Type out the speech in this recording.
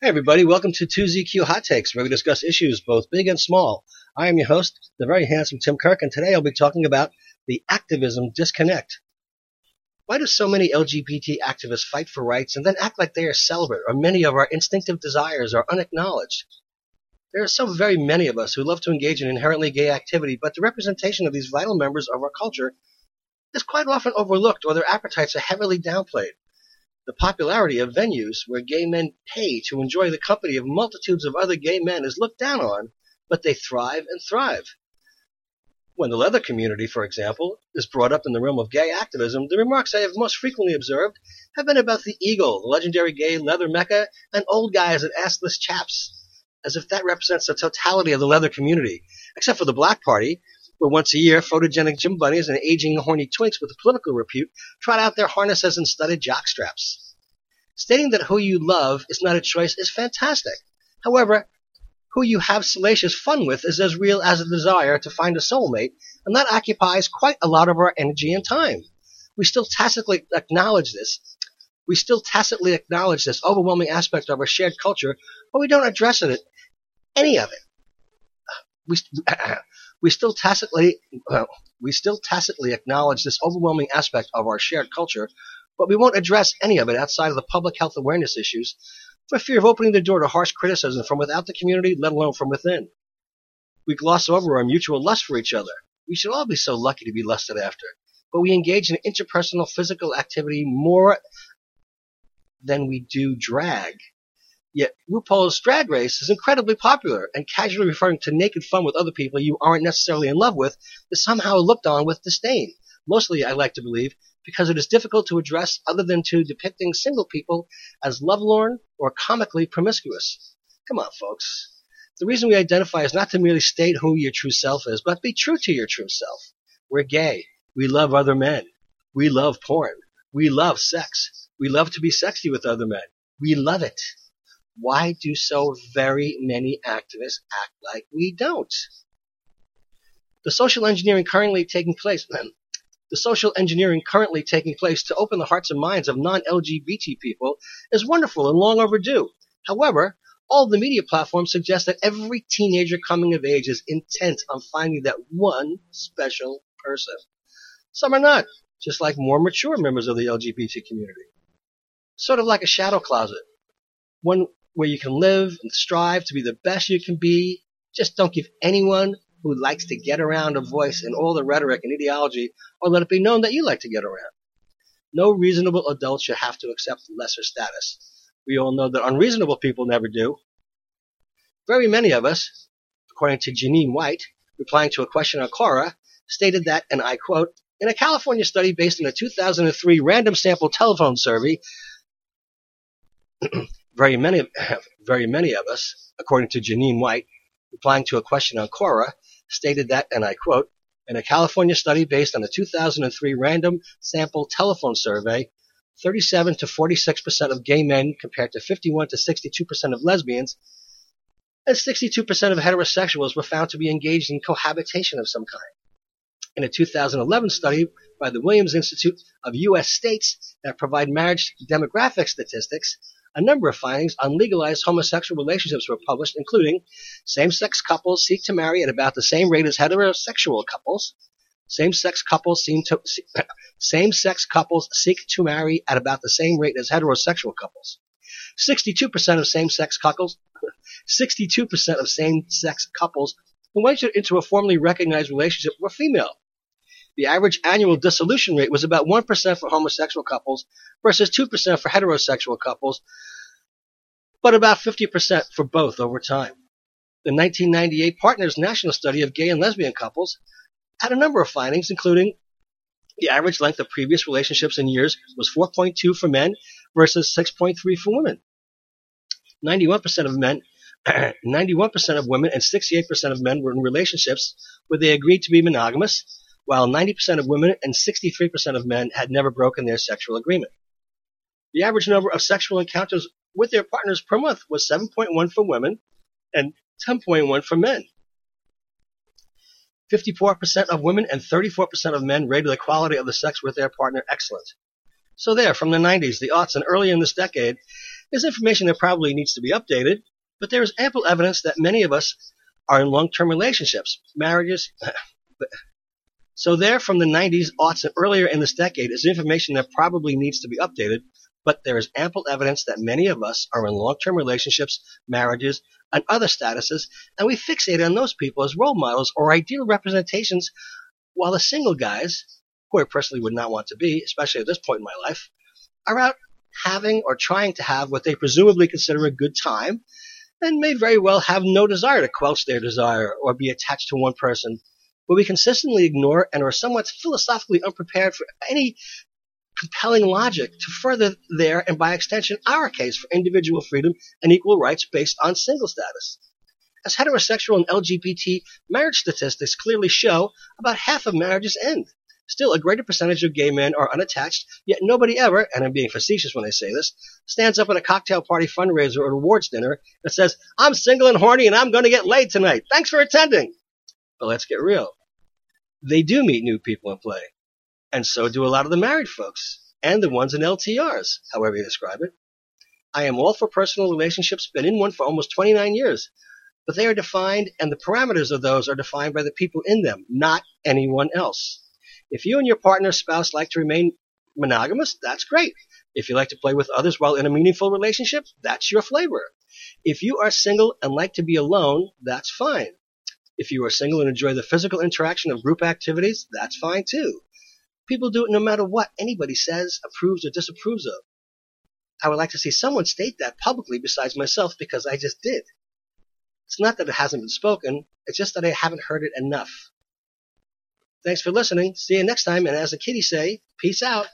Hey everybody, welcome to 2ZQ Hot Takes, where we discuss issues both big and small. I am your host, the very handsome Tim Kirk, and today I'll be talking about the activism disconnect. Why do so many LGBT activists fight for rights and then act like they are celibate, or many of our instinctive desires are unacknowledged? There are so very many of us who love to engage in inherently gay activity, but the representation of these vital members of our culture is quite often overlooked or their appetites are heavily downplayed. The popularity of venues where gay men pay to enjoy the company of multitudes of other gay men is looked down on, but they thrive and thrive. When the leather community, for example, is brought up in the realm of gay activism, the remarks I have most frequently observed have been about the Eagle, the legendary gay leather mecca, and old guys and assless chaps, as if that represents the totality of the leather community, except for the Black Party, where once a year photogenic gym bunnies and aging horny twinks with a political repute trot out their harnesses and studded jockstraps. Stating that who you love is not a choice is fantastic. However, who you have salacious fun with is as real as a desire to find a soulmate, and that occupies quite a lot of our energy and time. We still tacitly acknowledge this. We still tacitly acknowledge this overwhelming aspect of our shared culture, but we don't address it, any of it. We, uh, we still tacitly well, we still tacitly acknowledge this overwhelming aspect of our shared culture, but we won't address any of it outside of the public health awareness issues for fear of opening the door to harsh criticism from without the community, let alone from within. We gloss over our mutual lust for each other. We should all be so lucky to be lusted after, but we engage in interpersonal physical activity more than we do drag. Yet RuPaul's Drag Race is incredibly popular, and casually referring to naked fun with other people you aren't necessarily in love with is somehow looked on with disdain. Mostly, I like to believe, because it is difficult to address other than to depicting single people as lovelorn or comically promiscuous. Come on, folks. The reason we identify is not to merely state who your true self is, but be true to your true self. We're gay. We love other men. We love porn. We love sex. We love to be sexy with other men. We love it why do so very many activists act like we don't? The social engineering currently taking place, the social engineering currently taking place to open the hearts and minds of non-LGBT people is wonderful and long overdue. However, all the media platforms suggest that every teenager coming of age is intent on finding that one special person. Some are not, just like more mature members of the LGBT community. Sort of like a shadow closet. One where you can live and strive to be the best you can be. Just don't give anyone who likes to get around a voice in all the rhetoric and ideology, or let it be known that you like to get around. No reasonable adult should have to accept lesser status. We all know that unreasonable people never do. Very many of us, according to Janine White, replying to a question on Quora, stated that, and I quote, in a California study based on a 2003 random sample telephone survey, very many, very many of us, according to Janine White, replying to a question on Quora, stated that, and I quote, in a California study based on a 2003 random sample telephone survey, 37 to 46% of gay men compared to 51 to 62% of lesbians, and 62% of heterosexuals were found to be engaged in cohabitation of some kind. In a 2011 study by the Williams Institute of U.S. States that provide marriage demographic statistics, a number of findings on legalized homosexual relationships were published, including same-sex couples seek to marry at about the same rate as heterosexual couples. Same-sex couples seem to same-sex couples seek to marry at about the same rate as heterosexual couples. 62% of same-sex couples 62% of same-sex couples who entered into a formally recognized relationship were female. The average annual dissolution rate was about 1% for homosexual couples versus 2% for heterosexual couples, but about 50% for both over time. The 1998 Partners National Study of Gay and Lesbian Couples had a number of findings, including the average length of previous relationships in years was 4.2 for men versus 6.3 for women. 91% of men 91% of women and 68% of men were in relationships where they agreed to be monogamous, while 90% of women and 63% of men had never broken their sexual agreement. The average number of sexual encounters with their partners per month was 7.1 for women and 10.1 for men. 54% of women and 34% of men rated the quality of the sex with their partner excellent. So there, from the 90s, the aughts, and early in this decade, is information that probably needs to be updated, but there is ample evidence that many of us are in long-term relationships, marriages. So there from the 90s, aughts, and earlier in this decade is information that probably needs to be updated, but there is ample evidence that many of us are in long-term relationships, marriages, and other statuses, and we fixate on those people as role models or ideal representations, while the single guys, who I personally would not want to be, especially at this point in my life, are out having or trying to have what they presumably consider a good time, and may very well have no desire to quench their desire or be attached to one person, but we consistently ignore and are somewhat philosophically unprepared for any compelling logic to further their and by extension our case for individual freedom and equal rights based on single status. As heterosexual and LGBT marriage statistics clearly show, about half of marriages end. Still, a greater percentage of gay men are unattached, yet nobody ever, and I'm being facetious when I say this, stands up at a cocktail party fundraiser or awards dinner and says, I'm single and horny and I'm going to get laid tonight. Thanks for attending. But let's get real. They do meet new people and play. And so do a lot of the married folks and the ones in LTRs, however you describe it. I am all for personal relationships, been in one for almost 29 years, but they are defined and the parameters of those are defined by the people in them, not anyone else. If you and your partner spouse like to remain monogamous, that's great. If you like to play with others while in a meaningful relationship, that's your flavor. If you are single and like to be alone, that's fine. If you are single and enjoy the physical interaction of group activities, that's fine too. People do it no matter what anybody says, approves, or disapproves of. I would like to see someone state that publicly besides myself because I just did. It's not that it hasn't been spoken, it's just that I haven't heard it enough. Thanks for listening. See you next time. And as the kiddies say, peace out.